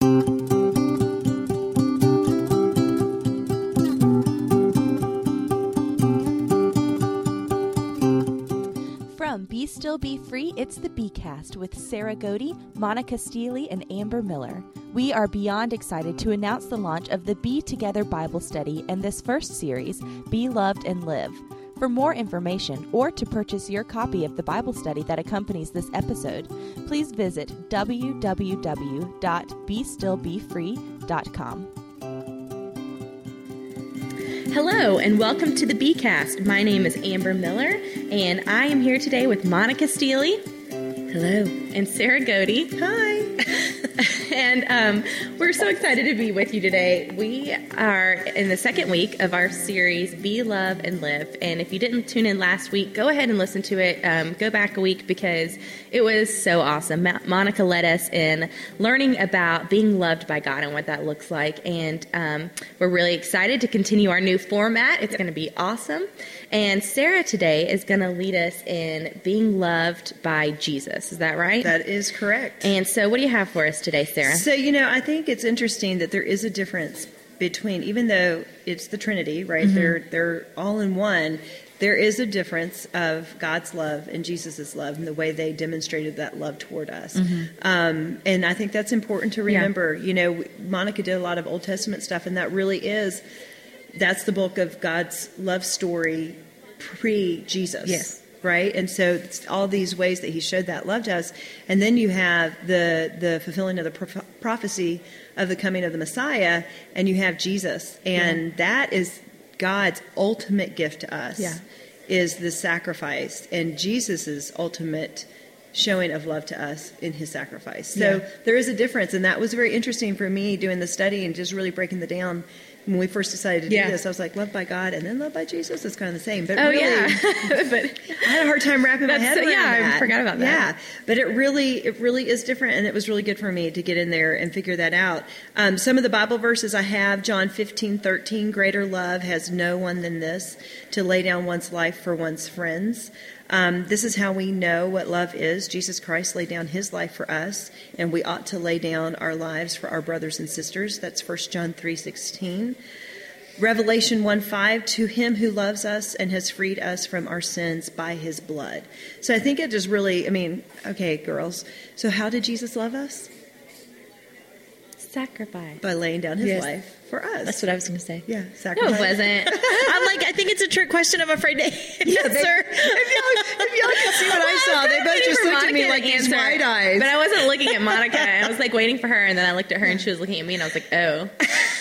From Be Still Be Free, it's the Bcast with Sarah Godey, Monica Steely, and Amber Miller. We are beyond excited to announce the launch of the Be Together Bible Study and this first series, Be Loved and Live. For more information or to purchase your copy of the Bible study that accompanies this episode, please visit www.bestillbefree.com. Hello, and welcome to the Bcast. My name is Amber Miller, and I am here today with Monica Steely. Hello. And Sarah Godey. Hi. and um, we're so excited to be with you today. We are in the second week of our series, Be Love and Live. And if you didn't tune in last week, go ahead and listen to it. Um, go back a week because it was so awesome. Ma- Monica led us in learning about being loved by God and what that looks like. And um, we're really excited to continue our new format. It's going to be awesome. And Sarah today is going to lead us in being loved by Jesus. Is that right? That is correct. And so, what do you have for us today, Sarah? So, you know, I think it's interesting that there is a difference between, even though it's the Trinity, right? Mm-hmm. They're they're all in one. There is a difference of God's love and Jesus' love and the way they demonstrated that love toward us. Um, and I think that's important to Mm-hmm. Yeah. remember. You know, Monica did a lot of Old Testament stuff, and that really is that's the bulk of God's love story pre Jesus. Yes. Right? And so it's all these ways that he showed that love to us. And then you have the the fulfilling of the proph- prophecy of the coming of the Messiah, and you have Jesus. And that is God's ultimate gift to us. Yeah. Is the sacrifice and Jesus's ultimate showing of love to us in his sacrifice. So Yeah. there is a difference, and that was very interesting for me doing the study and just really breaking the down. When we first decided to Yeah. do this, I was like, "Love by God," and then "Love by Jesus." It's kind of the same, but Oh, really, yeah. but I had a hard time wrapping my head around yeah, I forgot about that. Yeah, but it really, it really is different, and it was really good for me to get in there and figure that out. Um, some of the Bible verses I have: John fifteen thirteen, "Greater love has no one than this, to lay down one's life for one's friends." Um, this is how we know what love is. Jesus Christ laid down His life for us, and we ought to lay down our lives for our brothers and sisters. That's 1 John three sixteen. Revelation 1 5, to him who loves us and has freed us from our sins by his blood. So I think it just really, I mean, okay, girls, so how did Jesus love us? Sacrifice. By laying down his Yes. life for us. That's what I was going to say. yeah, sacrifice. No, it wasn't. I'm like, I think it's a trick question. I'm afraid to Yeah, answer. they- if, y'all, if y'all could see what I saw, they both just looked at me like these wide eyes. But I wasn't looking at Monica. I was like waiting for her, and then I looked at her, and she was looking at me, and I was like, "Oh,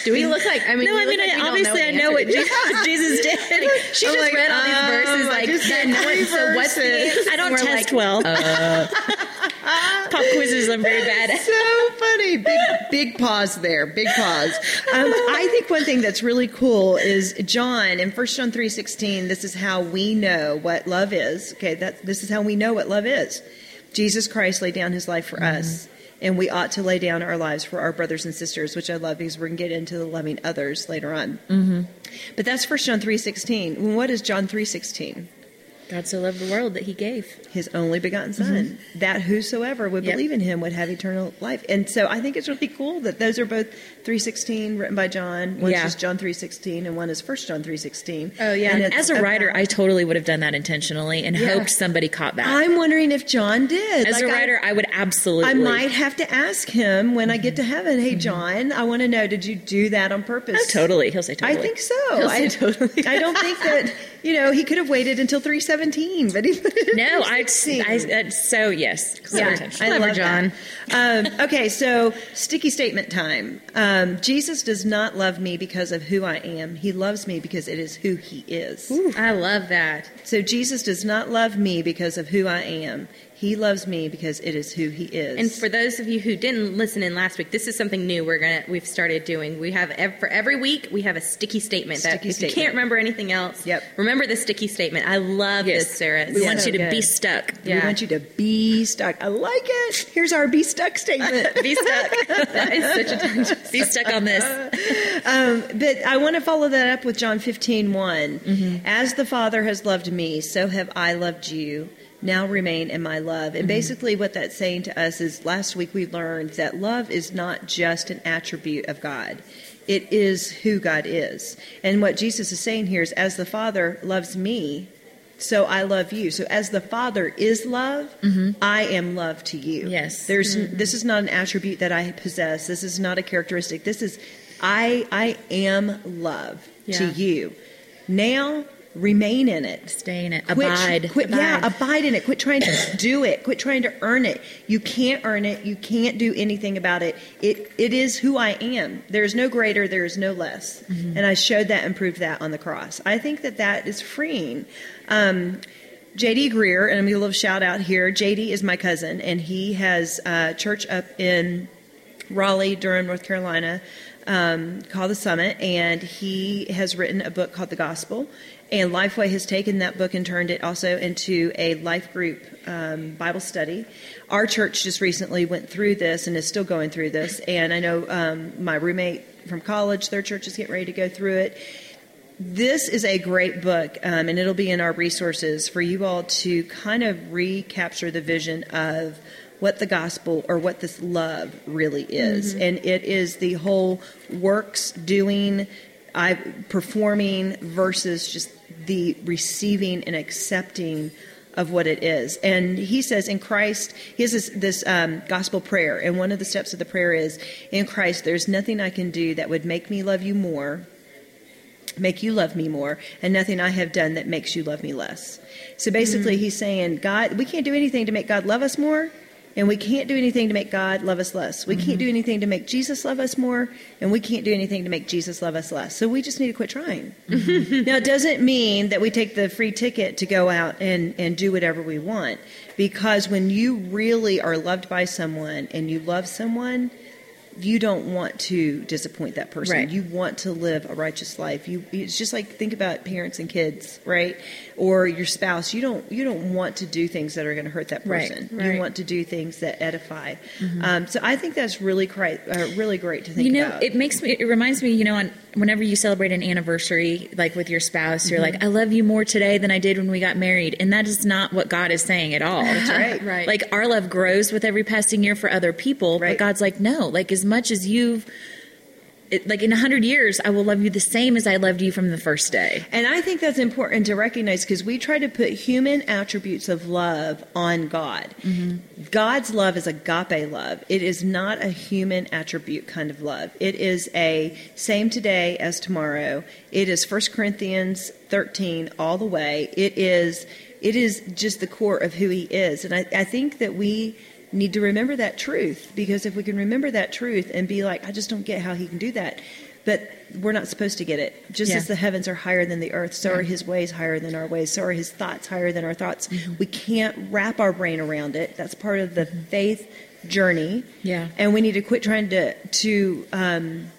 do we look like?" I mean, no, we I mean, like I, obviously, I know what. Jesus, Jesus did. She I'm just like, read all these um, verses, I like, yeah, no one. three So what's the? I don't test like, well. Pop quizzes, I'm very bad at. so funny. Big, big pause there. Big pause. Um, I think one thing that's really cool is John in 1 John three sixteen. This is how we know what love is. Okay, that this is how we know what love is. Jesus Christ laid down His life for us, and we ought to lay down our lives for our brothers and sisters, which I love because we're going to get into the loving others later on. Mm-hmm. But that's 1 John three sixteen. What is John three sixteen? God so loved the world that he gave. his only begotten son mm-hmm. that whosoever would Yep. believe in him would have eternal life and so i think it's really cool that those are both 316 written by john one's Yeah. just john 316 and one is first john 316 Oh, yeah. And And As a writer, about- I totally would have done that intentionally and Yeah. hoped somebody caught that. i'm wondering if john did As Like, a I- writer, I, would absolutely. I might have to ask him when I get to mm-hmm. heaven. Hey, mm-hmm. John, I want to know. Did you do that on purpose? Oh, totally. He'll say totally. I think so. He'll say I, totally. I don't think that you know he could have waited until three seventeen, but he No, I, 316. I, uh, so yes. Yeah. I love John. Um, okay, so sticky statement time. Um, Jesus does not love me because of who I am. He loves me because it is who he is. I love that. So Jesus does not love me because of who I am. He loves me because it is who he is. And for those of you who didn't listen in last week, this is something new we're gonna we've started doing. We have ev- for every week we have a sticky statement that Sticky if statement. you can't remember anything else, Yep. remember the sticky statement. I love Yes. this, Sarah. It's We want you to good. be stuck. we want you to be stuck. I like it. Here's our be stuck statement. be stuck. that is such a tongue. Be stuck on this. Um, but I want to follow that up with John 15, one Mm-hmm. As the Father has loved me, so have I loved you. Now remain in my love. And mm-hmm. basically, what that's saying to us is last week we learned that love is not just an attribute of God, it is who God is. And what Jesus is saying here is, as the Father loves me, so I love you. So as the Father is love, mm-hmm. I am love to you. Yes. There's mm-hmm. this is not an attribute that I possess. This is not a characteristic. This is I I am love to you. Now remain in it. Stay in it. Quit, abide. quit, yeah, Abide. abide in it. Quit trying to do it. Quit trying to earn it. You can't earn it. You can't do anything about it. It it is who I am. There is no greater. There is no less. And I showed that and proved that on the cross. I think that that is freeing. Um, JD Greear, and I'm going to give a little shout out here. JD is my cousin, and he has uh, church up in Raleigh, Durham, North Carolina, um, called The Summit, and he has written a book called The Gospel. And Lifeway has taken that book and turned it also into a life group um, Bible study. Our church just recently went through this and is still going through this. And I know um, my roommate from college, their church is getting ready to go through it this is a great book, um, and it'll be in our resources for you all to kind of recapture the vision of what the gospel or what this love really is. And it is the whole works, doing, I performing versus just the receiving and accepting of what it is. And he says in Christ, he has this, this um, gospel prayer, and one of the steps of the prayer is in Christ, there's nothing I can do that would make me love you more make you love me more, and nothing I have done that makes you love me less. So basically, he's saying, God, we can't do anything to make God love us more, and we can't do anything to make God love us less. We can't mm-hmm. do anything to make Jesus love us more, and we can't do anything to make Jesus love us less. So we just need to quit trying. Mm-hmm. now, it doesn't mean that we take the free ticket to go out and, and do whatever we want, because when you really are loved by someone and you love someone, you don't want to disappoint that person. Right. You want to live a righteous life. You it's just like think about parents and kids, right? Or your spouse. You don't you don't want to do things that are going to hurt that person. right. You want to do things that edify. Um, so I think that's really great, uh, really great to think you know, about. it makes me. It reminds me. You know, on, whenever you celebrate an anniversary, like with your spouse, you're Mm-hmm. like, "I love you more today than I did when we got married," and that is not what God is saying at all. That's right. Right. Like our love grows with every passing year for other people, Right. but God's like, no. Like as much as you've, it, like in a hundred years, I will love you the same as I loved you from the first day. And I think that's important to recognize because we try to put human attributes of love on God. Mm-hmm. God's love is agape love. It is not a human attribute kind of love. It is a same today as tomorrow. It is 1 Corinthians 13 all the way. It is it is just the core of who he is. And I, I think that we need to remember that truth because if we can remember that truth and be like, I just don't get how he can do that. But we're not supposed to get it. Just Yeah. as the heavens are higher than the earth, so are his ways higher than our ways, so are his thoughts higher than our thoughts. Mm-hmm. We can't wrap our brain around it. That's part of the faith journey. Yeah. And we need to quit trying to to um,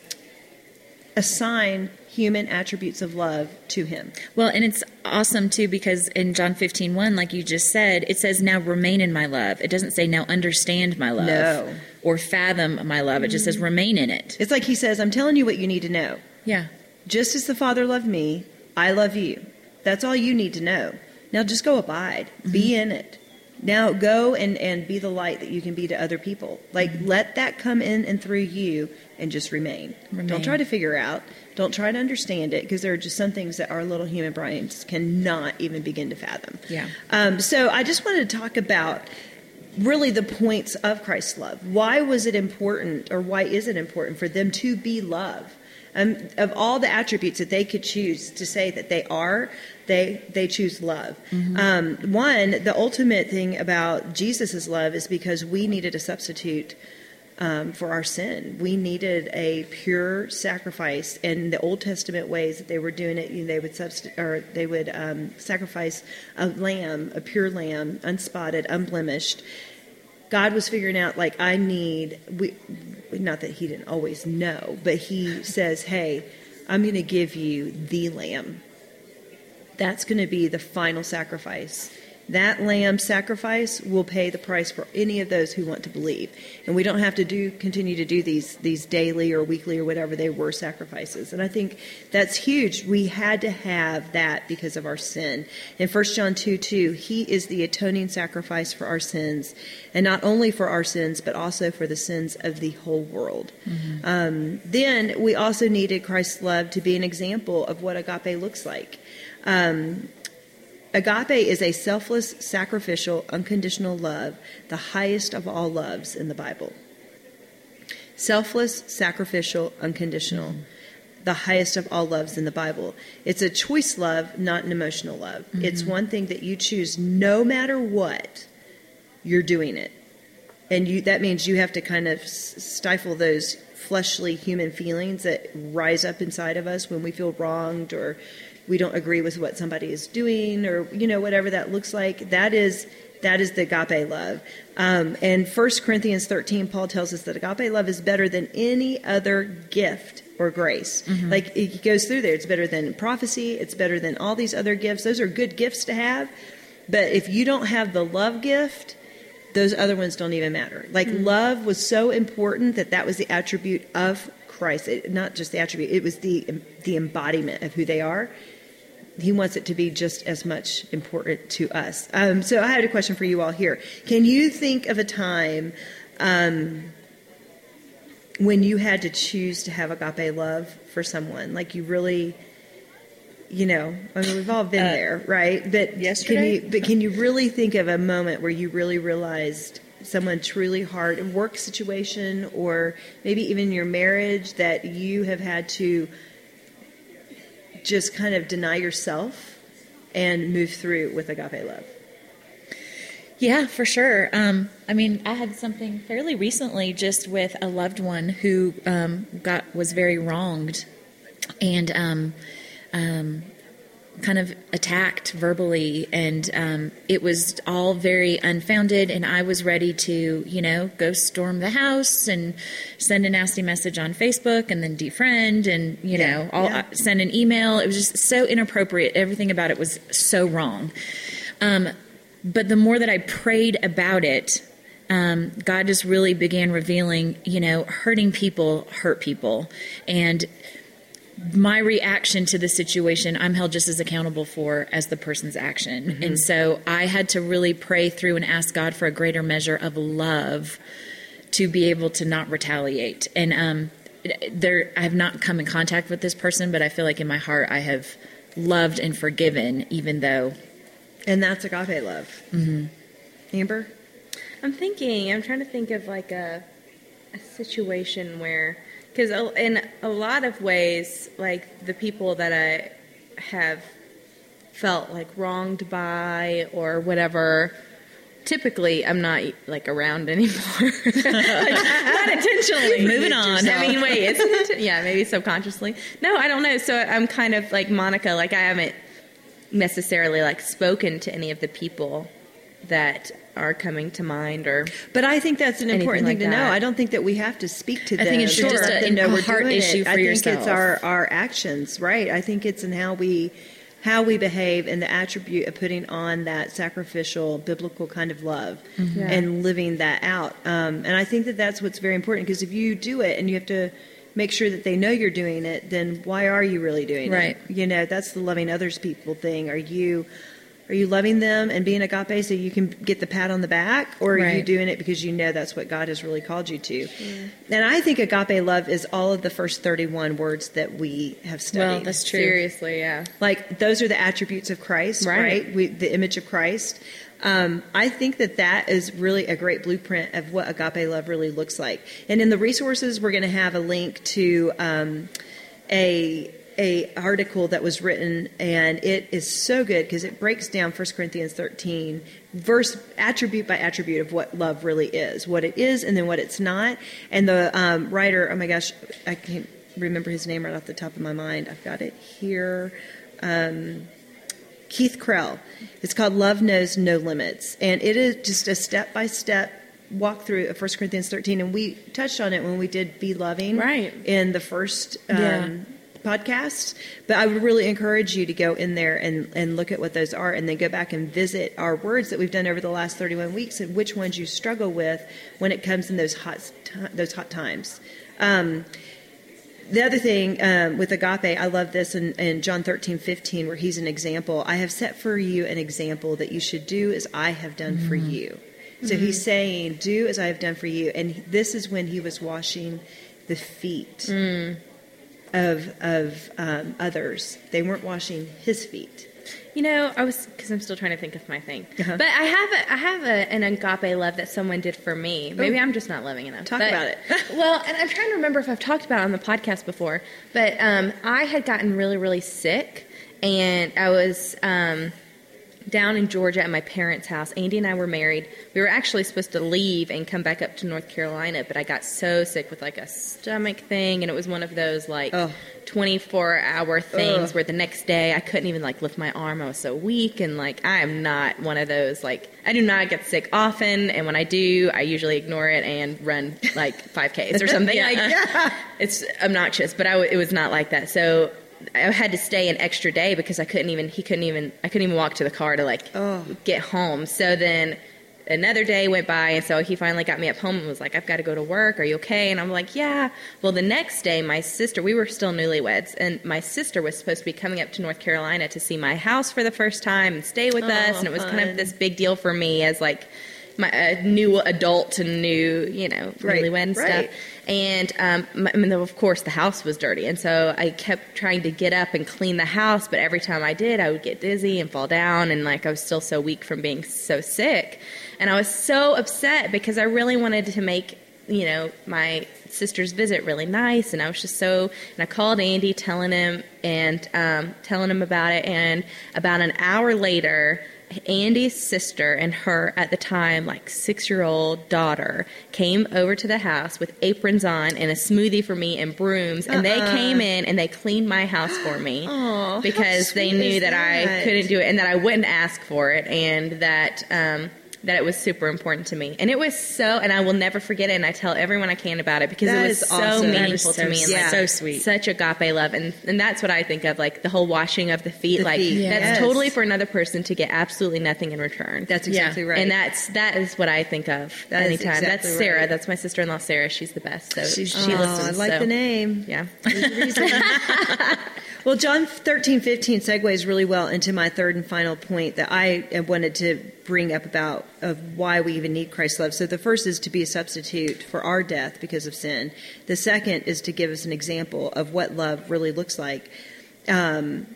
assign human attributes of love to him. Well, and it's awesome too because in John 15, 1, like you just said, it says, Now remain in my love. It doesn't say, Now understand my love No. or fathom my love. It just says, Remain in it. It's like he says, I'm telling you what you need to know. Yeah. Just as the Father loved me, I love you. That's all you need to know. Now just go abide. Be Mm-hmm. in it. Now go and, and be the light that you can be to other people. Like Mm-hmm. let that come in and through you and just remain. Remain. Don't try to figure out. Don't try to understand it because there are just some things that our little human brains cannot even begin to fathom. Yeah. Um, so I just wanted to talk about really the points of Christ's love. Why was it important, or why is it important for them to be love? Um, of all the attributes that they could choose to say that they are, they they choose love. Um, one, the ultimate thing about Jesus' love is because we needed a substitute um, for our sin. We needed a pure sacrifice, and the Old Testament ways that they were doing it, you know, they would subst- or they would um, sacrifice a lamb, a pure lamb, unspotted, unblemished. God was figuring out like I need. We, not that He didn't always know, but He says, "Hey, I'm going to give you the lamb. That's going to be the final sacrifice." That lamb sacrifice will pay the price for any of those who want to believe. And we don't have to do continue to do these these daily or weekly or whatever they were sacrifices. And I think that's huge. We had to have that because of our sin. In 1 John 2 2, he is the atoning sacrifice for our sins, and not only for our sins, but also for the sins of the whole world. Mm-hmm. Um, then we also needed Christ's love to be an example of what agape looks like. Um, Agape is a selfless, sacrificial, unconditional love, the highest of all loves in the Bible. Selfless, sacrificial, unconditional, mm-hmm. the highest of all loves in the Bible. It's a choice love, not an emotional love. Mm-hmm. It's one thing that you choose no matter what, you're doing it. And you, that means you have to kind of stifle those fleshly human feelings that rise up inside of us when we feel wronged or we don't agree with what somebody is doing or you know whatever that looks like that is that is the agape love. Um, and 1 corinthians 13 paul tells us that agape love is better than any other gift or grace. Mm-hmm. like it goes through there. It's better than prophecy. It's better than all these other gifts. Those are good gifts to have but if you don't have the love gift those other ones don't even matter. Like mm-hmm. love was so important that that was the attribute of christ. It, not just the attribute it was the the embodiment of who they are he wants it to be just as much important to us. Um, so I had a question for you all here. Can you think of a time um, when you had to choose to have agape love for someone? Like you really, you know, I mean, we've all been uh, there, right? But yesterday, can you, but can you really think of a moment where you really realized someone truly hard work situation, or maybe even your marriage that you have had to just kind of deny yourself and move through with agape love. Yeah, for sure. Um, I mean, I had something fairly recently just with a loved one who um, got was very wronged, and um, um kind of attacked verbally, and um, it was all very unfounded. And I was ready to, you know, go storm the house and send a nasty message on Facebook, and then defriend, and you yeah, know, all, yeah. send an email. It was just so inappropriate. Everything about it was so wrong. Um, but the more that I prayed about it, um, God just really began revealing, you know, hurting people hurt people, and my reaction to the situation I'm held just as accountable for as the person's action. Mm-hmm. And so I had to really pray through and ask God for a greater measure of love to be able to not retaliate. And um, there, I have not come in contact with this person, but I feel like in my heart I have loved and forgiven, even though. And that's agape love. Mm-hmm. Amber? I'm thinking, I'm trying to think of like a, a situation where because in a lot of ways, like the people that I have felt like wronged by or whatever, typically I'm not like around anymore. like, not intentionally. Moving on. I mean, wait, is it? Yeah, maybe subconsciously. No, I don't know. So I'm kind of like Monica. Like I haven't necessarily like spoken to any of the people that are coming to mind or but i think that's an important thing like to that. know i don't think that we have to speak to them i think it's just a, a, a heart issue it. for i think yourself. it's our our actions right i think it's in how we how we behave and the attribute of putting on that sacrificial biblical kind of love mm-hmm. and living that out um, and i think that that's what's very important because if you do it and you have to make sure that they know you're doing it then why are you really doing right. it you know that's the loving others people thing are you are you loving them and being agape so you can get the pat on the back, or are right. you doing it because you know that's what God has really called you to? Yeah. And I think agape love is all of the first 31 words that we have studied. Well, that's true. Seriously, yeah. Like those are the attributes of Christ, right? right? We, the image of Christ. Um, I think that that is really a great blueprint of what agape love really looks like. And in the resources, we're going to have a link to um, a a article that was written and it is so good because it breaks down 1 corinthians 13 verse attribute by attribute of what love really is what it is and then what it's not. And the um, writer oh my gosh i can't remember his name right off the top of my mind. I've got it here. Um, keith krell. It's called love knows no limits. And it is just a step-by-step walkthrough of 1 corinthians 13 and we touched on it when we did be loving right. in the first um, yeah podcasts. But I would really encourage you to go in there and, and look at what those are and then go back and visit our words that we've done over the last 31 weeks and which ones you struggle with when it comes in those hot, those hot times. Um, the other thing um, with agape, I love this in, in, John 13, 15, where he's an example. I have set for you an example that you should do as I have done mm-hmm. for you. So mm-hmm. he's saying, Do as I have done for you. And this is when he was washing the feet mm. Of, of um, others. They weren't washing his feet. You know, I was because I'm still trying to think of my thing, uh-huh. but I have a, I have a, an agape love that someone did for me. Maybe Ooh. I'm just not loving enough. Talk but, about it. well, and I'm trying to remember if I've talked about it on the podcast before, but um, I had gotten really really sick, and I was um, down in Georgia at my parents' house. Andy and I were married. We were actually supposed to leave and come back up to North Carolina, but I got so sick with like a stomach thing, and it was one of those like. Oh 24 hour things Ugh. where the next day I couldn't even like lift my arm. I was so weak and like I am not one of those like I do not get sick often and when I do I usually ignore it and run like 5Ks or something yeah. like yeah. it's obnoxious but I, it was not like that. So I had to stay an extra day because I couldn't even he couldn't even I couldn't even walk to the car to like oh. get home. So then another day went by, and so he finally got me up home and was like, I've got to go to work. Are you okay? And I'm like, yeah. Well, the next day, my sister, we were still newlyweds, and my sister was supposed to be coming up to North Carolina to see my house for the first time and stay with oh, us. And it was fun. kind of this big deal for me as like, my a new adult and new, you know, right, newlywed right. stuff. And um, I mean, of course, the house was dirty, and so I kept trying to get up and clean the house. But every time I did, I would get dizzy and fall down, and like I was still so weak from being so sick. And I was so upset because I really wanted to make, you know, my sister's visit really nice. And I was just so, and I called Andy telling him and um, telling him about it. And about an hour later, Andy's sister and her at the time like six year old daughter came over to the house with aprons on and a smoothie for me and brooms and uh-uh. they came in and they cleaned my house for me Aww, because they knew that, that, I couldn't do it and that I wouldn't ask for it and that um, that it was super important to me. And it was so, and I will never forget it. And I tell everyone I can about it because that it was so awesome. meaningful so, to me. And yeah. like, so sweet. Such agape love. And, and that's what I think of, like the whole washing of the feet. The like feet. that's totally for another person to get absolutely nothing in return. That's exactly yeah. right. And that's, that is what I think of that anytime. Exactly that's Sarah. Right. That's my sister-in-law, Sarah. She's the best. So She's, she oh, listens. I like so. the name. Yeah. well, John 13, 15 segues really well into my third and final point that I wanted to bring up about of why we even need Christ's love. So the first is to be a substitute for our death because of sin. The second is to give us an example of what love really looks like. Um,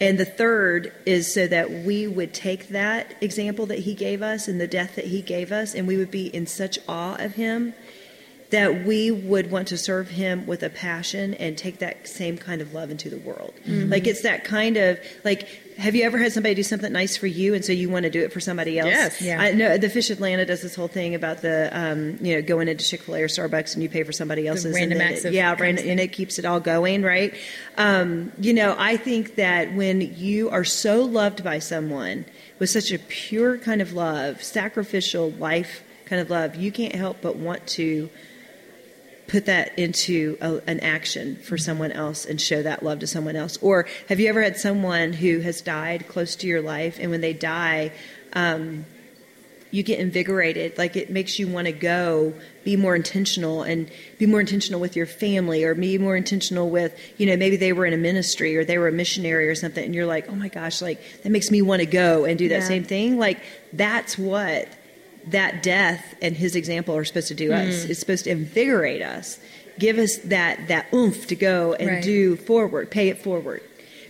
and the third is so that we would take that example that he gave us and the death that he gave us, and we would be in such awe of him that we would want to serve him with a passion and take that same kind of love into the world. Mm-hmm. Like it's that kind of like have you ever had somebody do something nice for you and so you want to do it for somebody else? Yes. Yeah. I know the Fish Atlanta does this whole thing about the um, you know going into Chick-fil-A or Starbucks and you pay for somebody else's the random and acts it, yeah, random, and it keeps it all going, right? Um, you know, I think that when you are so loved by someone with such a pure kind of love, sacrificial life kind of love, you can't help but want to put that into a, an action for someone else and show that love to someone else? Or have you ever had someone who has died close to your life, and when they die, um, you get invigorated? Like it makes you want to go be more intentional and be more intentional with your family, or be more intentional with, you know, maybe they were in a ministry or they were a missionary or something, and you're like, oh my gosh, like that makes me want to go and do that yeah. same thing. Like that's what that death and his example are supposed to do mm. us. It's supposed to invigorate us, give us that that oomph to go and right. do forward, pay it forward.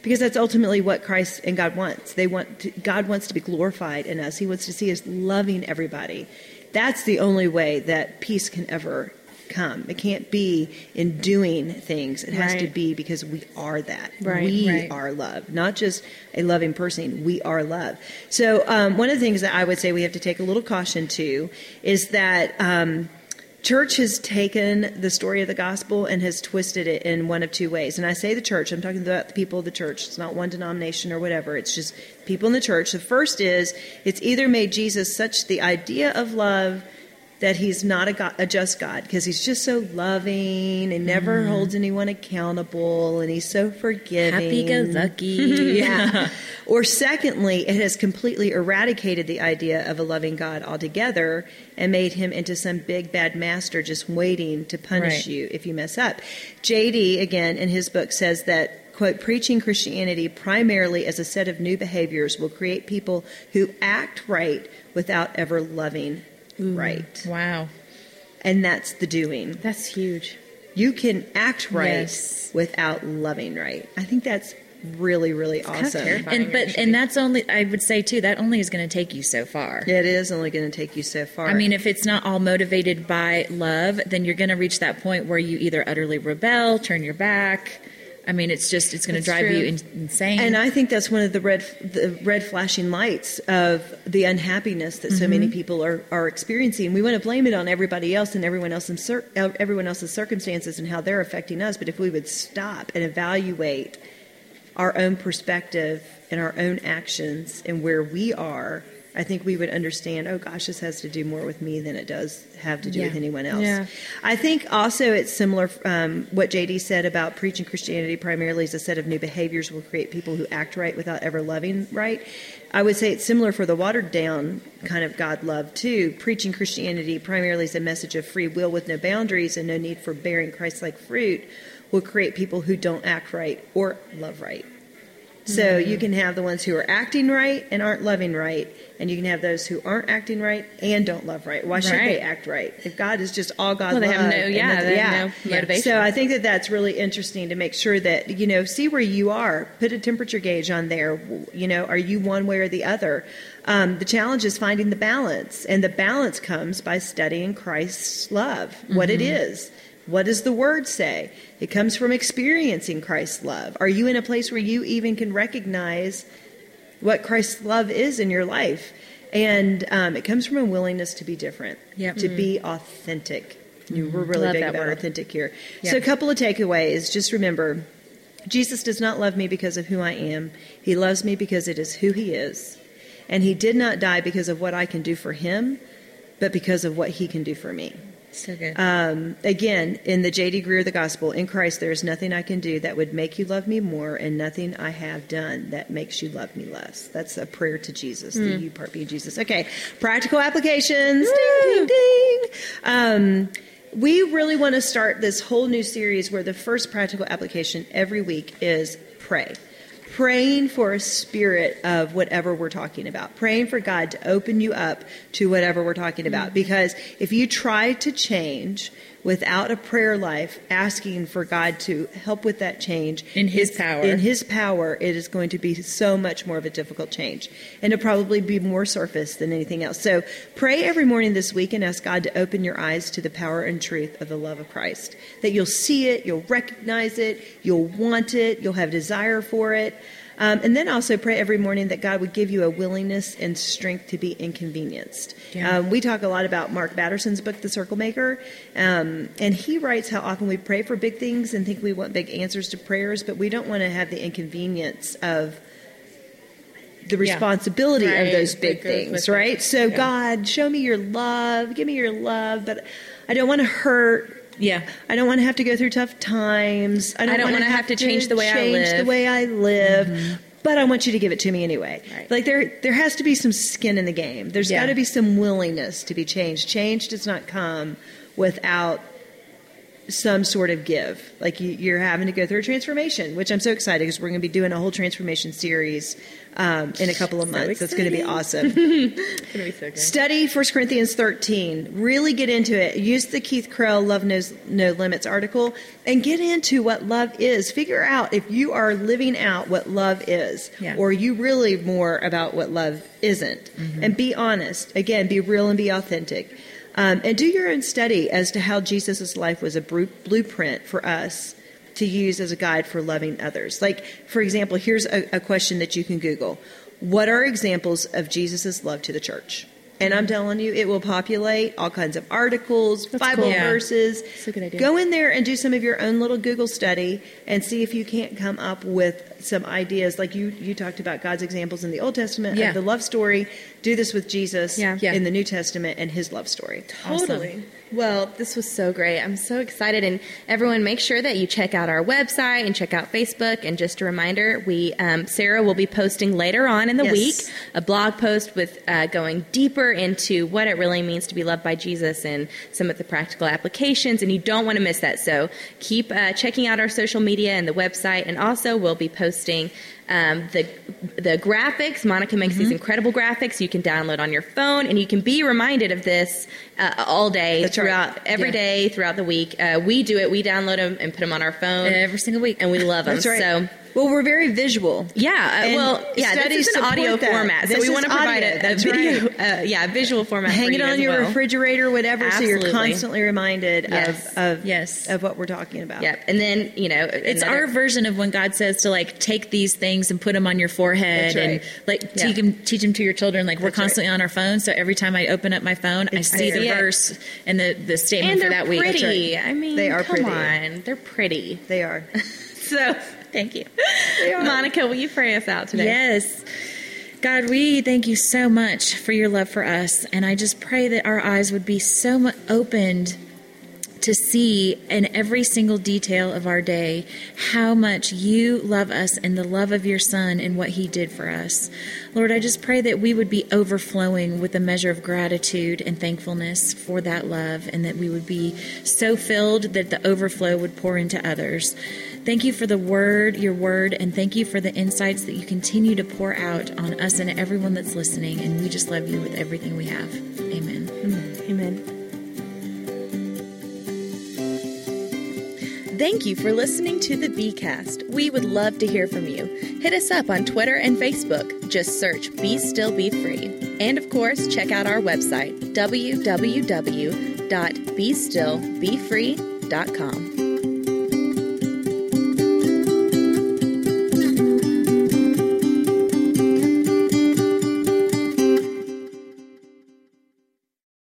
Because that's ultimately what Christ and God wants. They want to, God wants to be glorified in us. He wants to see us loving everybody. That's the only way that peace can ever come. It can't be in doing things. It has right. to be because we are that. Right, we right. are love, not just a loving person. We are love. So um, one of the things that I would say we have to take a little caution to is that. Um, church has taken the story of the gospel and has twisted it in one of two ways. And I say the church, I'm talking about the people of the church. It's not one denomination or whatever. It's just people in the church. The first is it's either made Jesus such the idea of love that he's not a, God, a just God because he's just so loving and never Mm-hmm. holds anyone accountable and he's so forgiving. Happy go lucky. yeah. Or secondly, it has completely eradicated the idea of a loving God altogether and made him into some big bad master just waiting to punish Right. you if you mess up. JD, again, in his book, says that, quote, preaching Christianity primarily as a set of new behaviors will create people who act right without ever loving Mm. right. Wow. And that's the doing. That's huge. You can act right Yes. without loving right. I think that's really, really kind of awesome. And but and that's only I would say too that only is going to take you so far. It is only going to take you so far. I mean, if it's not all motivated by love, then you're going to reach that point where you either utterly rebel, turn your back. I mean, it's just it's going to drive true. you in, insane. and I think that's one of the red the red flashing lights of the unhappiness that so Mm-hmm. many people are, are experiencing. We want to blame it on everybody else and everyone else in cir- everyone else's circumstances and how they're affecting us. But if we would stop and evaluate our own perspective and our own actions and where we are, I think we would understand. Oh gosh, this has to do more with me than it does have to do Yeah. with anyone else. Yeah. I think also it's similar um, what JD said about preaching Christianity primarily as a set of new behaviors will create people who act right without ever loving right. I would say it's similar for the watered down kind of God love too. Preaching Christianity primarily as a message of free will with no boundaries and no need for bearing Christ like fruit will create people who don't act right or love right. So you can have the ones who are acting right and aren't loving right, and you can have those who aren't acting right and don't love right. Why should they act right if God is just all God? Well, they have no- yeah, they have no motivation. So I think that that's really interesting to make sure that you know see where you are. Put a temperature gauge on there. You know, are you one way or the other? Um, the challenge is finding the balance, and the balance comes by studying Christ's love, what it Mm-hmm. is. What does the word say? It comes from experiencing Christ's love. Are you in a place where you even can recognize what Christ's love is in your life? And um, it comes from a willingness to be different, Yep. to be authentic. You, we're really Love big about word. authentic here. Yeah. So, a couple of takeaways. Just remember Jesus does not love me because of who I am, He loves me because it is who He is. And He did not die because of what I can do for Him, but because of what He can do for me. So good. Um, again, in the J.D. Greear, the Gospel, in Christ there is nothing I can do that would make you love me more, and nothing I have done that makes you love me less. That's a prayer to Jesus, the you part being Jesus. Okay, practical applications. Ding, ding, ding. Um, we really want to start this whole new series where the first practical application every week is pray praying for a spirit of whatever we're talking about, praying for God to open you up to whatever we're talking about. Mm-hmm. Because if you try to change without a prayer life, asking for God to help with that change In His power. in His power, it is going to be so much more of a difficult change, and it'll probably be more surface than anything else. So pray every morning this week and ask God to open your eyes to the power and truth of the love of Christ. That you'll see it, you'll recognize it, you'll want it, you'll have desire for it. Um, and then also pray every morning that God would give you a willingness and strength to be inconvenienced. Yeah. Um, we talk a lot about Mark Batterson's book, The Circle Maker, um, and he writes how often we pray for big things and think we want big answers to prayers, but we don't want to have the inconvenience of the Yeah. responsibility Right, of those big things, it. right? So, Yeah. God, show me your love, give me your love, but I don't want to hurt. Yeah. I don't want to have to go through tough times. I don't, don't want wanna have to change the way I change the live. way I live. Mm-hmm. But I want you to give it to me anyway. Right. Like there, there has to be some skin in the game. There's Yeah. got to be some willingness to be changed. Change does not come without some sort of give. Like you, you're having to go through a transformation, which I'm so excited because we're going to be doing a whole transformation series um, in a couple of months. That's going to be awesome. Be so good. Study 1 Corinthians 13. Really get into it. Use the Keith Krell Love Knows No Limits article and get into what love is. Figure out if you are living out what love is, Yeah. or you really more about what love isn't. And be honest. Again, be real and be authentic. Um, and do your own study as to how Jesus' life was a blueprint for us to use as a guide for loving others. Like, for example, here's a, a question that you can Google What are examples of Jesus' love to the church? And I'm telling you, it will populate all kinds of articles, Bible cool. Yeah. verses. That's a good idea. Go in there and do some of your own little Google study and see if you can't come up with some ideas. Like you, you talked about God's examples in the Old Testament Yeah. of the love story. Do this with Jesus Yeah. Yeah. in the New Testament and his love story. Totally. Well, this was so great. I'm so excited. And everyone, make sure that you check out our website and check out Facebook. And just a reminder, we um, Sarah will be posting later on in the Yes. week a blog post with uh, going deeper into what it really means to be loved by Jesus and some of the practical applications. And you don't want to miss that. So keep uh, checking out our social media and the website. And also, we'll be posting um, the the graphics. Monica makes Mm-hmm. these incredible graphics you can download on your phone, and you can be reminded of this uh, all day That's right. throughout every Yeah. day throughout the week. Uh, we do it. We download them and put them on our phone Every single week. and we love them. That's right. So well, we're very visual. yeah, uh, And well, yeah, this is an audio that. format, so This we want to provide audio. a, a video, right. uh, yeah, a visual format. Hang it you on your well. refrigerator, whatever, Absolutely. so you're constantly reminded Yes. of, of Yes. of what we're talking about. Yep, and then you know It's another- our version of when God says to like take these things and put them on your forehead right. and like Yeah. teach them teach them to your children. Like we're That's right. constantly on our phone, so every time I open up my phone, I It's see the verse and the the statement and for they're that week. Pretty. I mean, They are pretty. on, they're pretty. They are. So thank you, Monica. Will you pray us out today? Yes. God, we thank you so much for your love for us. And I just pray that our eyes would be so much opened to see in every single detail of our day how much you love us and the love of your Son and what He did for us. Lord, I just pray that we would be overflowing with a measure of gratitude and thankfulness for that love, and that we would be so filled that the overflow would pour into others. Thank you for the word, your word, and thank you for the insights that you continue to pour out on us and everyone that's listening. And we just love you with everything we have. Amen. Mm-hmm. Amen. Thank you for listening to the Bcast. We would love to hear from you. Hit us up on Twitter and Facebook. Just search Be Still Be Free. And of course, check out our website, www.bestillbefree.com.